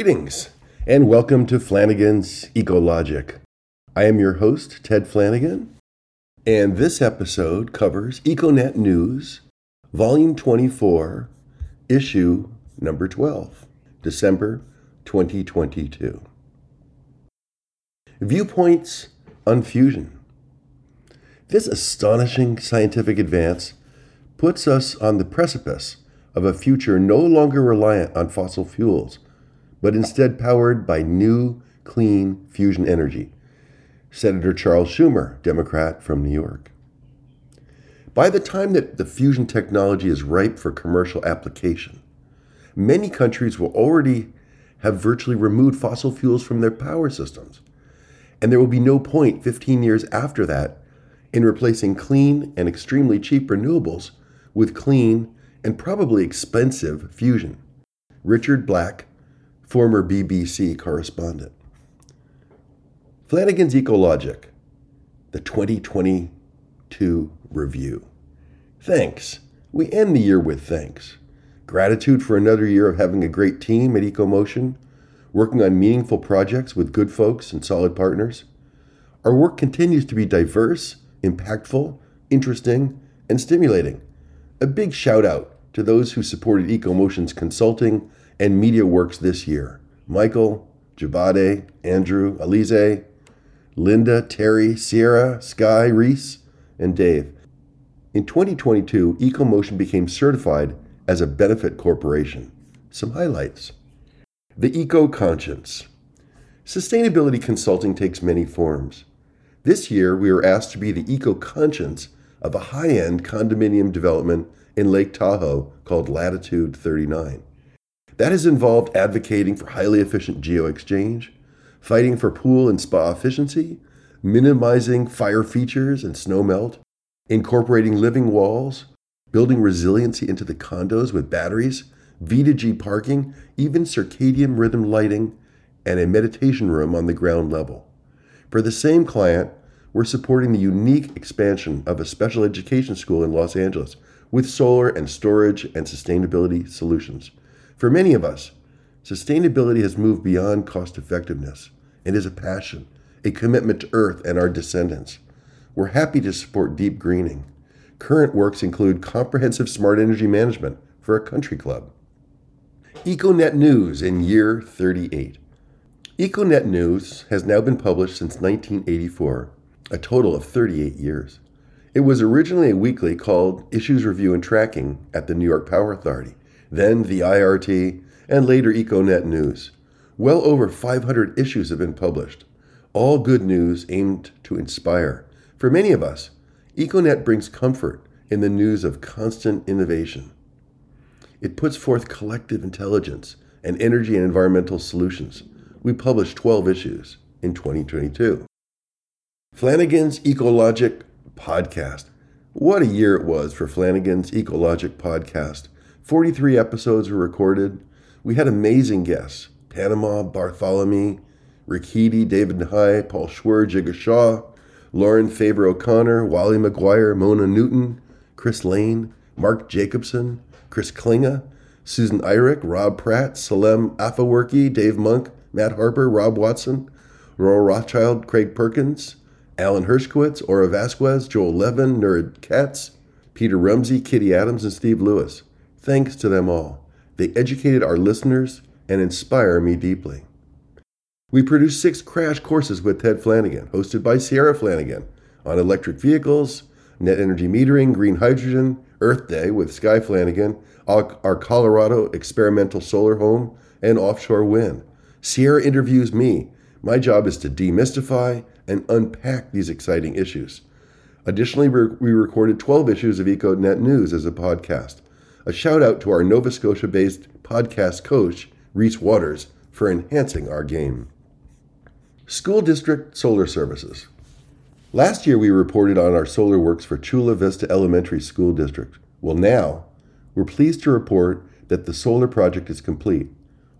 Greetings and welcome to Flanagan's Ecologic. I am your host, Ted Flanagan, and this episode covers EcoNet News, Volume 24, Issue Number 12, December 2022. Viewpoints on Fusion. This astonishing scientific advance puts us on the precipice of a future no longer reliant on fossil fuels but instead powered by new, clean fusion energy. Senator Charles Schumer, Democrat from New York. By the time that the fusion technology is ripe for commercial application, many countries will already have virtually removed fossil fuels from their power systems. And there will be no point 15 years after that in replacing clean and extremely cheap renewables with clean and probably expensive fusion. Richard Black, former BBC correspondent. Flanagan's Ecologic, the 2022 review. Thanks. We end the year with thanks. Gratitude for another year of having a great team at EcoMotion, working on meaningful projects with good folks and solid partners. Our work continues to be diverse, impactful, interesting, and stimulating. A big shout out to those who supported EcoMotion's consulting and media works this year Michael, Jabade, Andrew, Alize, Linda, Terry, Sierra, Sky, Reese, and Dave. In 2022, EcoMotion became certified as a benefit corporation. Some highlights The Eco Conscience. Sustainability consulting takes many forms. This year, we were asked to be the eco conscience of a high end condominium development in Lake Tahoe called Latitude 39. That has involved advocating for highly efficient geo-exchange, fighting for pool and spa efficiency, minimizing fire features and snowmelt, incorporating living walls, building resiliency into the condos with batteries, V2G parking, even circadian rhythm lighting, and a meditation room on the ground level. For the same client, we're supporting the unique expansion of a special education school in Los Angeles with solar and storage and sustainability solutions. For many of us, sustainability has moved beyond cost effectiveness and is a passion, a commitment to Earth and our descendants. We're happy to support deep greening. Current works include comprehensive smart energy management for a country club. EcoNet News in year 38. EcoNet News has now been published since 1984, a total of 38 years. It was originally a weekly called Issues Review and Tracking at the New York Power Authority then the IRT, and later EcoNet News. Well over 500 issues have been published, all good news aimed to inspire. For many of us, EcoNet brings comfort in the news of constant innovation. It puts forth collective intelligence and energy and environmental solutions. We published 12 issues in 2022. Flanagan's Ecologic Podcast. What a year it was for Flanagan's Ecologic Podcast. 43 episodes were recorded. We had amazing guests Panama, Bartholomew, Heedy, David Nahai, Paul Schwer, Jigar Shah, Lauren Faber O'Connor, Wally McGuire, Mona Newton, Chris Lane, Mark Jacobson, Chris Klinga, Susan Eyrich, Rob Pratt, Salem Afaworki, Dave Monk, Matt Harper, Rob Watson, Royal Rothschild, Craig Perkins, Alan Hershkowitz, Ora Vasquez, Joel Levin, Nerd Katz, Peter Rumsey, Kitty Adams, and Steve Lewis. Thanks to them all. They educated our listeners and inspire me deeply. We produced six crash courses with Ted Flanagan, hosted by Sierra Flanagan, on electric vehicles, net energy metering, green hydrogen, Earth Day with Sky Flanagan, our Colorado experimental solar home, and offshore wind. Sierra interviews me. My job is to demystify and unpack these exciting issues. Additionally, we recorded 12 issues of EcoNet News as a podcast. A shout out to our Nova Scotia based podcast coach, Reese Waters, for enhancing our game. School District Solar Services. Last year, we reported on our solar works for Chula Vista Elementary School District. Well, now, we're pleased to report that the solar project is complete.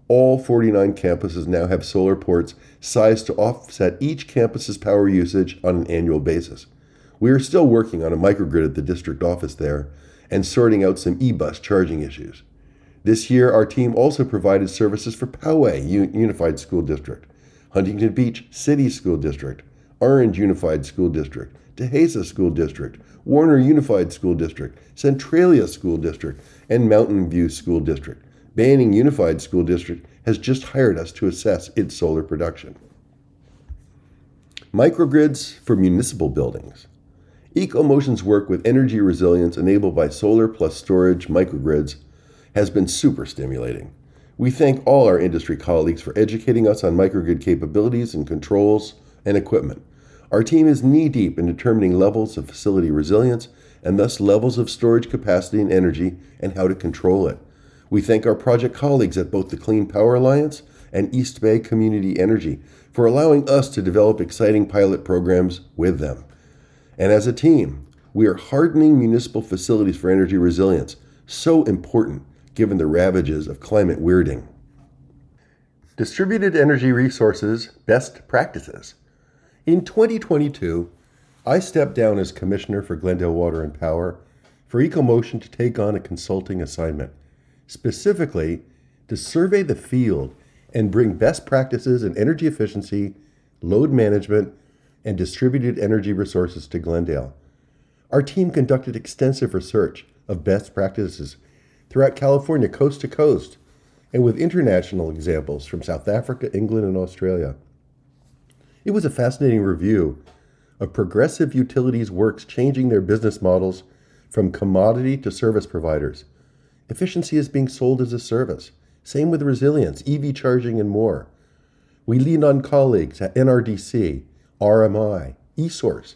All 49 campuses now have solar ports sized to offset each campus's power usage on an annual basis. We are still working on a microgrid at the district office there, and sorting out some e bus charging issues. This year, our team also provided services for Poway Unified School District, Huntington Beach City School District, Orange Unified School District, Dehesa School District, Warner Unified School District, Centralia School District, and Mountain View School District. Banning Unified School District has just hired us to assess its solar production. Microgrids for municipal buildings. EcoMotion's work with energy resilience enabled by solar plus storage microgrids has been super stimulating. We thank all our industry colleagues for educating us on microgrid capabilities and controls and equipment. Our team is knee deep in determining levels of facility resilience and thus levels of storage capacity and energy and how to control it. We thank our project colleagues at both the Clean Power Alliance and East Bay Community Energy for allowing us to develop exciting pilot programs with them. And as a team, we are hardening municipal facilities for energy resilience, so important given the ravages of climate weirding. Distributed energy resources best practices. In 2022, I stepped down as commissioner for Glendale Water and Power for EcoMotion to take on a consulting assignment, specifically to survey the field and bring best practices in energy efficiency, load management, and distributed energy resources to Glendale. Our team conducted extensive research of best practices throughout California, coast to coast, and with international examples from South Africa, England, and Australia. It was a fascinating review of progressive utilities works changing their business models from commodity to service providers. Efficiency is being sold as a service. Same with resilience, EV charging, and more. We lean on colleagues at NRDC, RMI, eSource,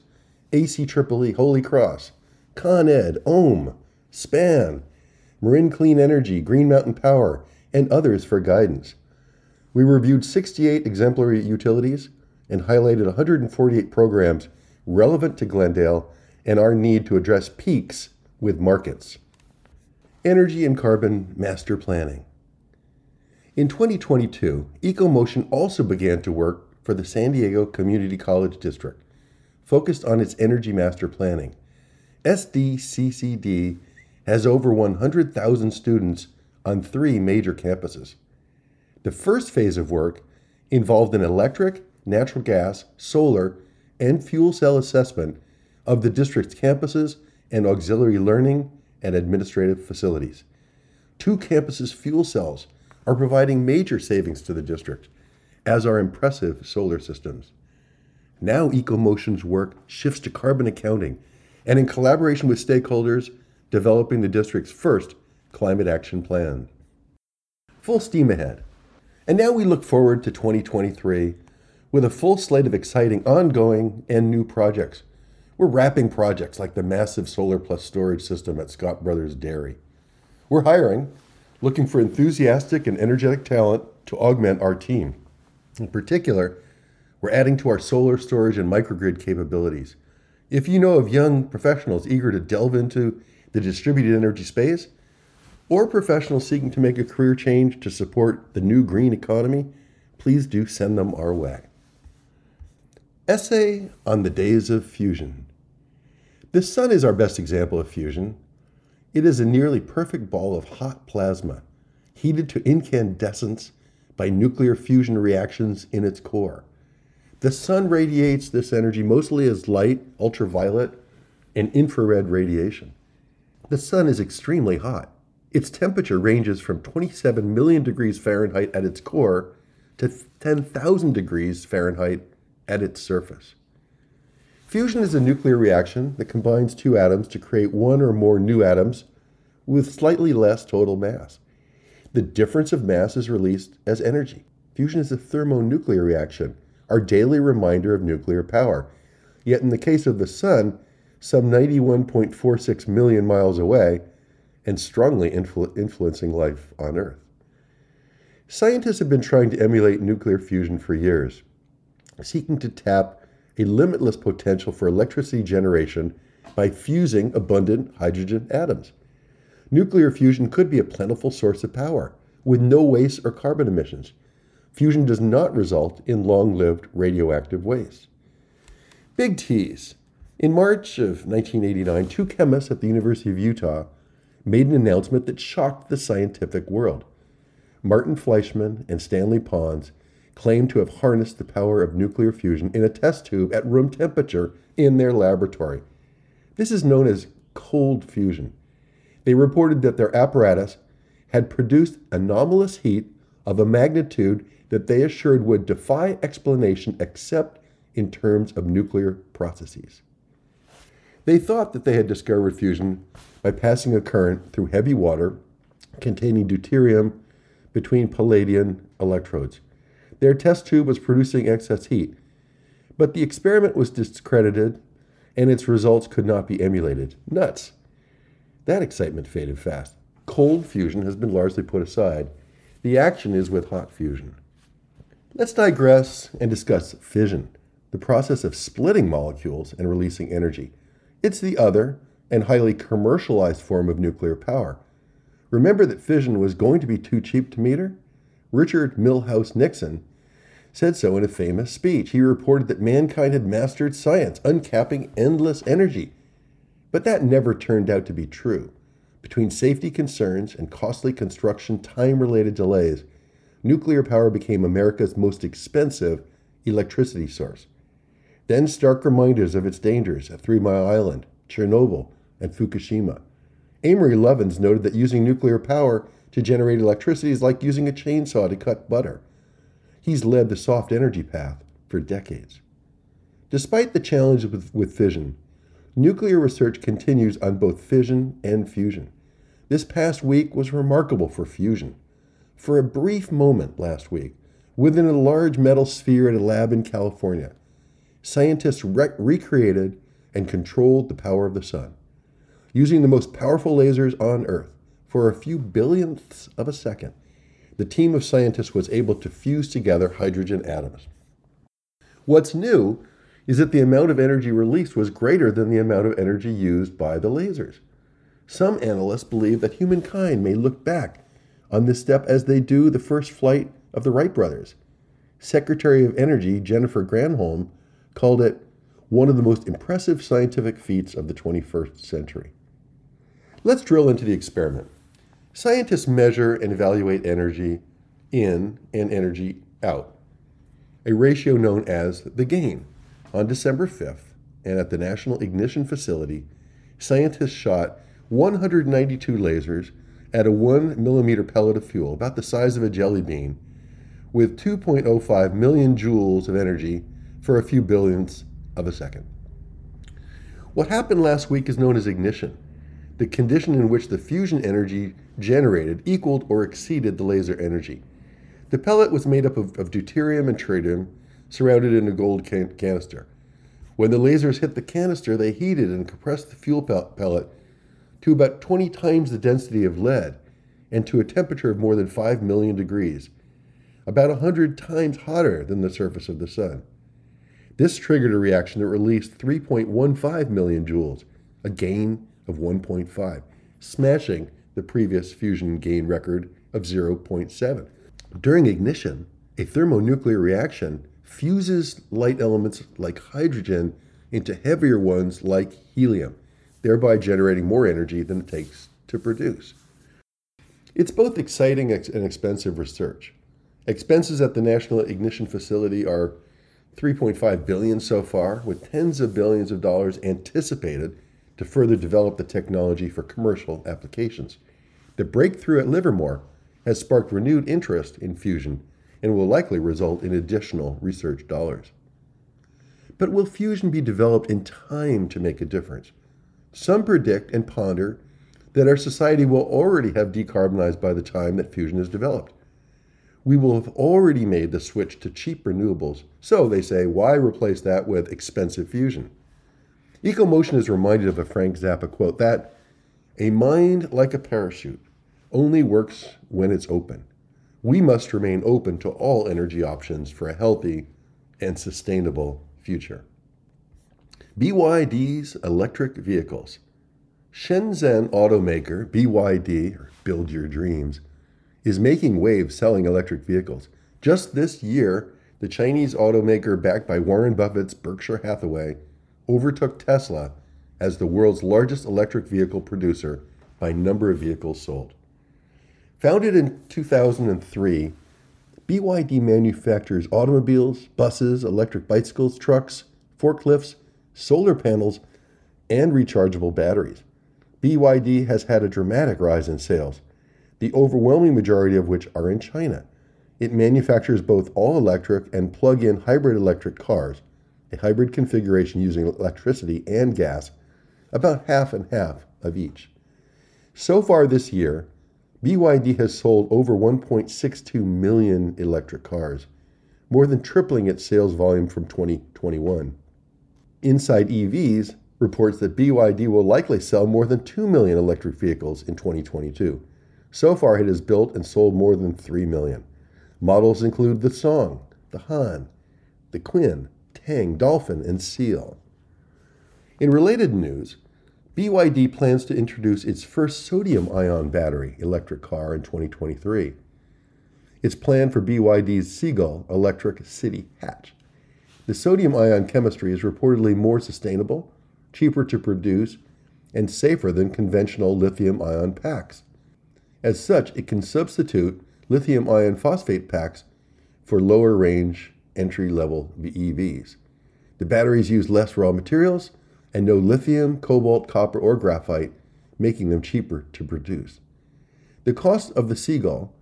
ACEEE, Holy Cross, Con Ed, OHM, SPAN, Marin Clean Energy, Green Mountain Power, and others for guidance. We reviewed 68 exemplary utilities and highlighted 148 programs relevant to Glendale and our need to address peaks with markets. Energy and Carbon Master Planning. In 2022, EcoMotion also began to work for the San Diego Community College District, focused on its energy master planning. SDCCD has over 100,000 students on three major campuses. The first phase of work involved an electric natural gas, solar, and fuel cell assessment of the district's campuses and auxiliary learning and administrative facilities. Two campuses' fuel cells are providing major savings to the district, as are impressive solar systems. Now, EcoMotion's work shifts to carbon accounting and, in collaboration with stakeholders, developing the district's first climate action plan. Full steam ahead. And now we look forward to 2023 with a full slate of exciting ongoing and new projects. We're wrapping projects like the massive solar plus storage system at Scott Brothers Dairy. We're hiring, looking for enthusiastic and energetic talent to augment our team. In particular, we're adding to our solar storage and microgrid capabilities. If you know of young professionals eager to delve into the distributed energy space, or professionals seeking to make a career change to support the new green economy, please do send them our way. Essay on the Days of Fusion. The Sun is our best example of fusion. It is a nearly perfect ball of hot plasma, heated to incandescence by nuclear fusion reactions in its core. The Sun radiates this energy mostly as light, ultraviolet, and infrared radiation. The Sun is extremely hot. Its temperature ranges from 27 million degrees Fahrenheit at its core to 10,000 degrees Fahrenheit at its surface. Fusion is a nuclear reaction that combines two atoms to create one or more new atoms with slightly less total mass. The difference of mass is released as energy. Fusion is a thermonuclear reaction, our daily reminder of nuclear power. Yet in the case of the Sun, some 91.46 million miles away, and strongly influ- influencing life on Earth. Scientists have been trying to emulate nuclear fusion for years seeking to tap a limitless potential for electricity generation by fusing abundant hydrogen atoms. Nuclear fusion could be a plentiful source of power with no waste or carbon emissions. Fusion does not result in long lived radioactive waste. Big tease. In March of 1989, two chemists at the University of Utah made an announcement that shocked the scientific world. Martin Fleischmann and Stanley Pons claimed to have harnessed the power of nuclear fusion in a test tube at room temperature in their laboratory. This is known as cold fusion. They reported that their apparatus had produced anomalous heat of a magnitude that they assured would defy explanation except in terms of nuclear processes. They thought that they had discovered fusion by passing a current through heavy water containing deuterium between palladium electrodes. Their test tube was producing excess heat, but the experiment was discredited and its results could not be emulated. Nuts. That excitement faded fast. Cold fusion has been largely put aside. The action is with hot fusion. Let's digress and discuss fission, the process of splitting molecules and releasing energy. It's the other and highly commercialized form of nuclear power. Remember that fission was going to be too cheap to meter? Richard Milhous Nixon said so in a famous speech. He reported that mankind had mastered science, uncapping endless energy. But that never turned out to be true. Between safety concerns and costly construction time related delays, nuclear power became America's most expensive electricity source. Then stark reminders of its dangers at Three Mile Island, Chernobyl, and Fukushima. Amory Lovins noted that using nuclear power to generate electricity is like using a chainsaw to cut butter. He's led the soft energy path for decades. Despite the challenges with, with fission, nuclear research continues on both fission and fusion. This past week was remarkable for fusion. For a brief moment last week, within a large metal sphere at a lab in California, scientists rec- recreated and controlled the power of the sun. Using the most powerful lasers on Earth for a few billionths of a second, the team of scientists was able to fuse together hydrogen atoms. What's new is that the amount of energy released was greater than the amount of energy used by the lasers. Some analysts believe that humankind may look back on this step as they do the first flight of the Wright brothers. Secretary of Energy Jennifer Granholm called it one of the most impressive scientific feats of the 21st century. Let's drill into the experiment. Scientists measure and evaluate energy in and energy out, a ratio known as the gain. On December 5th, and at the National Ignition Facility, scientists shot 192 lasers at a 1 millimeter pellet of fuel, about the size of a jelly bean, with 2.05 million joules of energy for a few billionths of a second. What happened last week is known as ignition, the condition in which the fusion energy generated equaled or exceeded the laser energy. The pellet was made up of, of deuterium and tritium surrounded in a gold can- canister. When the lasers hit the canister, they heated and compressed the fuel pellet to about 20 times the density of lead and to a temperature of more than 5 million degrees, about 100 times hotter than the surface of the sun. This triggered a reaction that released 3.15 million joules, a gain of 1.5, smashing the previous fusion gain record of 0.7. During ignition, a thermonuclear reaction fuses light elements like hydrogen into heavier ones like helium, thereby generating more energy than it takes to produce. It's both exciting and expensive research. Expenses at the National Ignition Facility are 3.5 billion so far, with tens of billions of dollars anticipated to further develop the technology for commercial applications. The breakthrough at Livermore has sparked renewed interest in fusion and will likely result in additional research dollars. But will fusion be developed in time to make a difference? Some predict and ponder that our society will already have decarbonized by the time that fusion is developed. We will have already made the switch to cheap renewables, so they say, why replace that with expensive fusion? EcoMotion is reminded of a Frank Zappa quote that a mind like a parachute only works when it's open. We must remain open to all energy options for a healthy and sustainable future. BYD's electric vehicles. Shenzhen automaker BYD, or Build Your Dreams, is making waves selling electric vehicles. Just this year, the Chinese automaker backed by Warren Buffett's Berkshire Hathaway overtook Tesla as the world's largest electric vehicle producer by number of vehicles sold. Founded in 2003, BYD manufactures automobiles, buses, electric bicycles, trucks, forklifts, solar panels, and rechargeable batteries. BYD has had a dramatic rise in sales, the overwhelming majority of which are in China. It manufactures both all electric and plug in hybrid electric cars, a hybrid configuration using electricity and gas, about half and half of each. So far this year, BYD has sold over 1.62 million electric cars, more than tripling its sales volume from 2021. Inside EVs reports that BYD will likely sell more than 2 million electric vehicles in 2022. So far, it has built and sold more than 3 million. Models include the Song, the Han, the Qin, Tang, Dolphin, and Seal. In related news, BYD plans to introduce its first sodium ion battery electric car in 2023. It's planned for BYD's Seagull electric city hatch. The sodium ion chemistry is reportedly more sustainable, cheaper to produce, and safer than conventional lithium ion packs. As such, it can substitute lithium iron phosphate packs for lower range entry level EVs. The batteries use less raw materials and no lithium, cobalt, copper, or graphite, making them cheaper to produce. The cost of the Seagull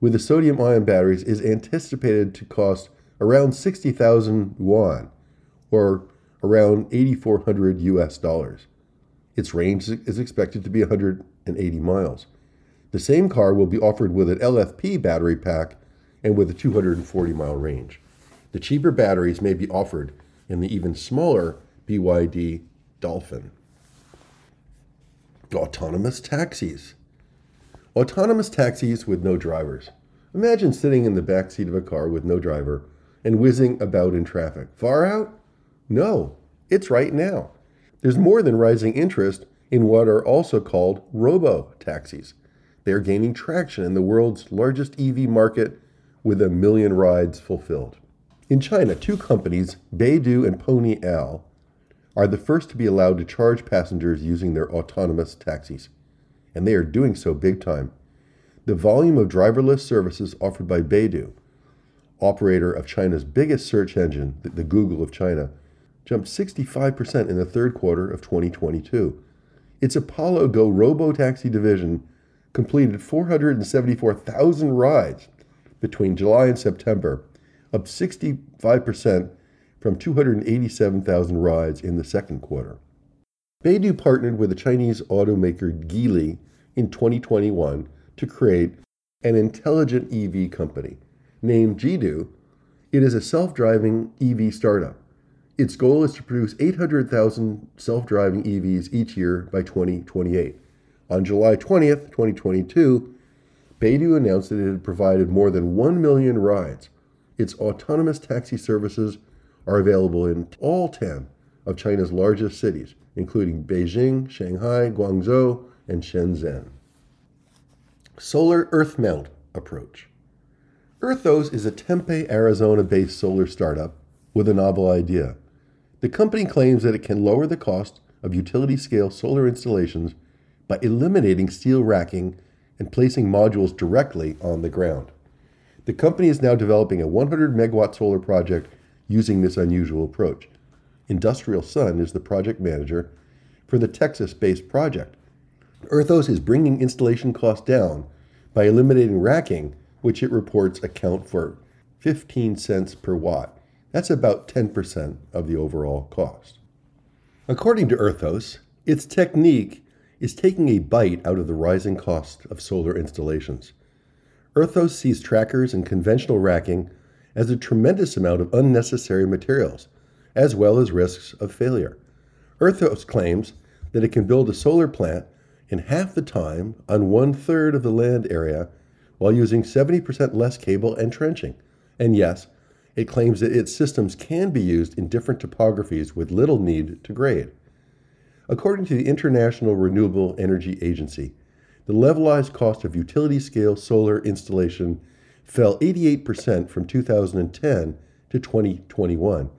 with the sodium ion batteries is anticipated to cost around 60,000 yuan or around 8400 US dollars. Its range is expected to be 180 miles. The same car will be offered with an LFP battery pack and with a 240 mile range. The cheaper batteries may be offered in the even smaller BYD Dolphin. Autonomous taxis. Autonomous taxis with no drivers. Imagine sitting in the back seat of a car with no driver and whizzing about in traffic. Far out? No, it's right now. There's more than rising interest in what are also called robo taxis. They are gaining traction in the world's largest EV market with a million rides fulfilled. In China, two companies, Baidu and Pony.ai, are the first to be allowed to charge passengers using their autonomous taxis, and they are doing so big time. The volume of driverless services offered by Baidu, operator of China's biggest search engine, the Google of China, jumped 65% in the third quarter of 2022. Its Apollo Go robo-taxi division completed 474,000 rides between July and September, up 65% from 287,000 rides in the second quarter. Baidu partnered with the Chinese automaker Geely in 2021 to create an intelligent EV company. Named Jidu, it is a self driving EV startup. Its goal is to produce 800,000 self driving EVs each year by 2028. On July 20th, 2022, Baidu announced that it had provided more than 1 million rides. Its autonomous taxi services are available in all 10 of China's largest cities, including Beijing, Shanghai, Guangzhou, and Shenzhen. Solar Earth Mount Approach Erthos is a Tempe, Arizona based solar startup with a novel idea. The company claims that it can lower the cost of utility scale solar installations by eliminating steel racking and placing modules directly on the ground. The company is now developing a 100 megawatt solar project using this unusual approach. Industrial Sun is the project manager for the Texas based project. Erthos is bringing installation costs down by eliminating racking, which it reports account for 15 cents per watt. That's about 10% of the overall cost. According to Erthos, its technique is taking a bite out of the rising cost of solar installations. Erthos sees trackers and conventional racking as a tremendous amount of unnecessary materials, as well as risks of failure. Erthos claims that it can build a solar plant in half the time on one third of the land area while using 70% less cable and trenching. And yes, it claims that its systems can be used in different topographies with little need to grade. According to the International Renewable Energy Agency, the levelized cost of utility scale solar installation fell 88% from 2010 to 2021.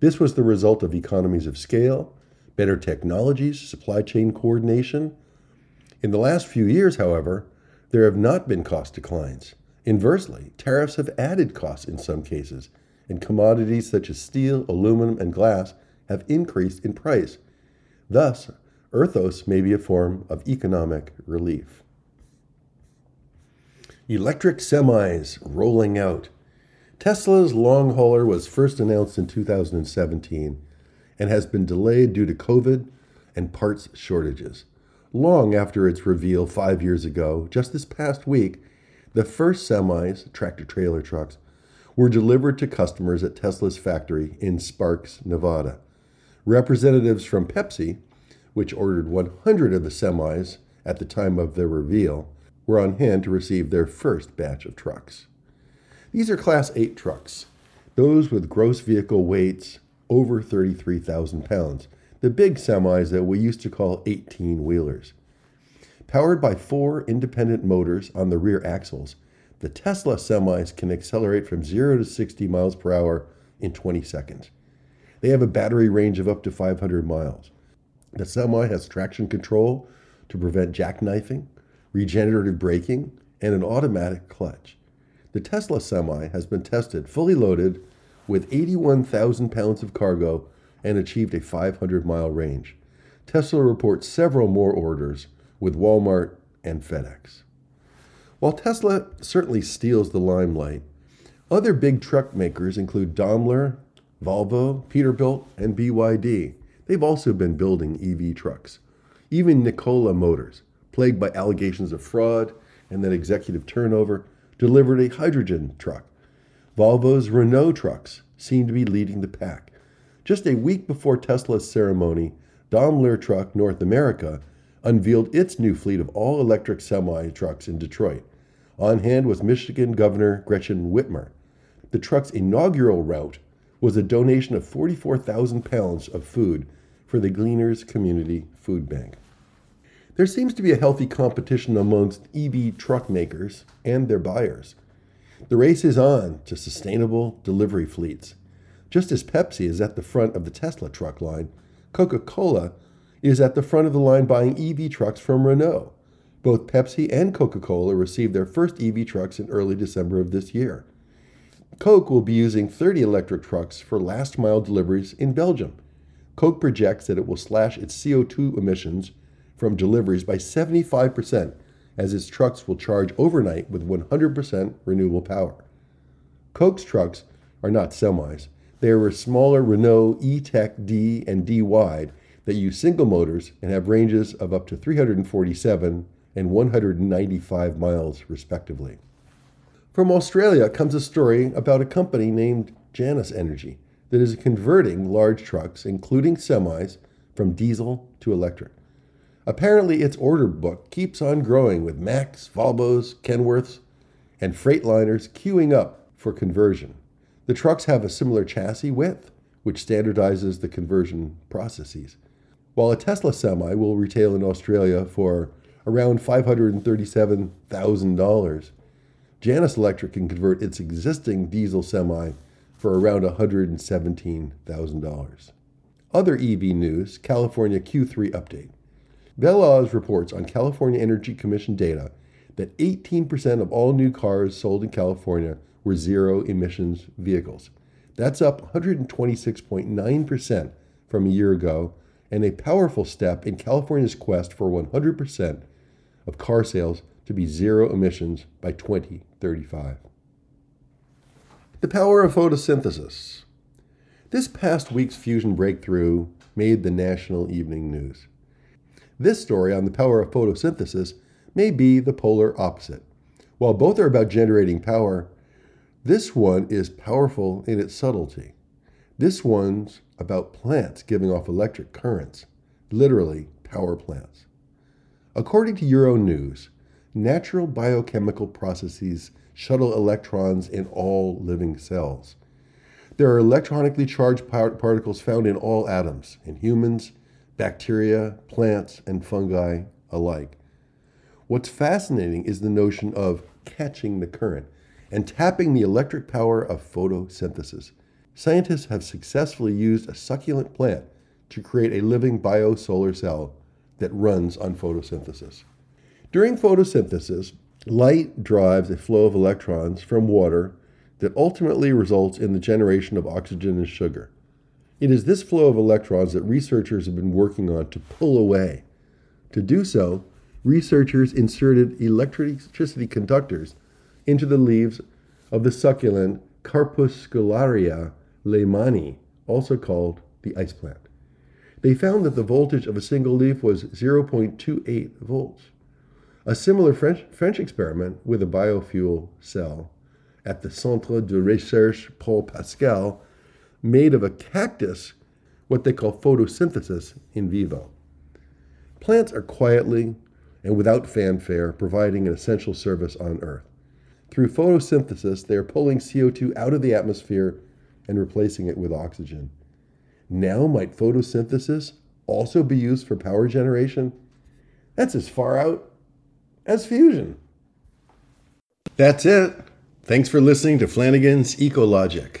This was the result of economies of scale, better technologies, supply chain coordination, In the last few years, however, there have not been cost declines. Inversely, tariffs have added costs in some cases, and commodities such as steel, aluminum, and glass have increased in price. Thus, Erthos may be a form of economic relief. Electric semis rolling out. Tesla's long hauler was first announced in 2017 and has been delayed due to COVID and parts shortages. Long after its reveal five years ago, just this past week, the first semis, tractor trailer trucks, were delivered to customers at Tesla's factory in Sparks, Nevada. Representatives from Pepsi, which ordered 100 of the semis at the time of their reveal, were on hand to receive their first batch of trucks. These are Class 8 trucks, those with gross vehicle weights over 33,000 pounds, the big semis that we used to call 18 wheelers. Powered by four independent motors on the rear axles, the Tesla semis can accelerate from 0 to 60 miles per hour in 20 seconds. They have a battery range of up to 500 miles. The semi has traction control to prevent jackknifing, regenerative braking, and an automatic clutch. The Tesla Semi has been tested fully loaded with 81,000 pounds of cargo and achieved a 500 mile range. Tesla reports several more orders with Walmart and FedEx. While Tesla certainly steals the limelight, other big truck makers include Daimler, Volvo, Peterbilt, and BYD. They've also been building EV trucks. Even Nikola Motors, plagued by allegations of fraud and then executive turnover, delivered a hydrogen truck. Volvo's Renault trucks seem to be leading the pack. Just a week before Tesla's ceremony, Daimler Truck North America unveiled its new fleet of all electric semi trucks in Detroit. On hand was Michigan Governor Gretchen Whitmer. The truck's inaugural route was a donation of 44,000 pounds of food for the Gleaners Community Food Bank. There seems to be a healthy competition amongst EV truck makers and their buyers. The race is on to sustainable delivery fleets. Just as Pepsi is at the front of the Tesla truck line, Coca Cola is at the front of the line buying EV trucks from Renault. Both Pepsi and Coca Cola received their first EV trucks in early December of this year. Coke will be using 30 electric trucks for last mile deliveries in Belgium. Coke projects that it will slash its CO2 emissions from deliveries by 75%, as its trucks will charge overnight with 100% renewable power. Coke's trucks are not semis. They are smaller Renault E-Tech D and D wide that use single motors and have ranges of up to 347 and 195 miles, respectively. From Australia comes a story about a company named Janus Energy that is converting large trucks, including semis, from diesel to electric. Apparently, its order book keeps on growing with Macs, Volvos, Kenworths, and Freightliners queuing up for conversion. The trucks have a similar chassis width, which standardizes the conversion processes. While a Tesla semi will retail in Australia for around $537,000, Janus Electric can convert its existing diesel semi for around $117,000. Other EV news California Q3 update. Veloz reports on California Energy Commission data that 18% of all new cars sold in California were zero emissions vehicles. That's up 126.9% from a year ago and a powerful step in California's quest for 100% of car sales to be zero emissions by 2035. The power of photosynthesis. This past week's fusion breakthrough made the national evening news. This story on the power of photosynthesis may be the polar opposite. While both are about generating power, this one is powerful in its subtlety. This one's about plants giving off electric currents, literally power plants. According to Euronews, natural biochemical processes shuttle electrons in all living cells. There are electronically charged particles found in all atoms, in humans, bacteria, plants, and fungi alike. What's fascinating is the notion of catching the current and tapping the electric power of photosynthesis. Scientists have successfully used a succulent plant to create a living biosolar cell that runs on photosynthesis. During photosynthesis, light drives a flow of electrons from water that ultimately results in the generation of oxygen and sugar. It is this flow of electrons that researchers have been working on to pull away. To do so, researchers inserted electricity conductors into the leaves of the succulent Corpuscularia lehmannii, also called the ice plant. They found that the voltage of a single leaf was 0.28 volts. A similar French, French experiment with a biofuel cell at the Centre de Recherche Paul Pascal made of a cactus what they call photosynthesis in vivo. Plants are quietly and without fanfare providing an essential service on Earth. Through photosynthesis, they are pulling CO2 out of the atmosphere and replacing it with oxygen. Now, might photosynthesis also be used for power generation? That's as far out as fusion. That's it. Thanks for listening to Flanagan's Ecologic.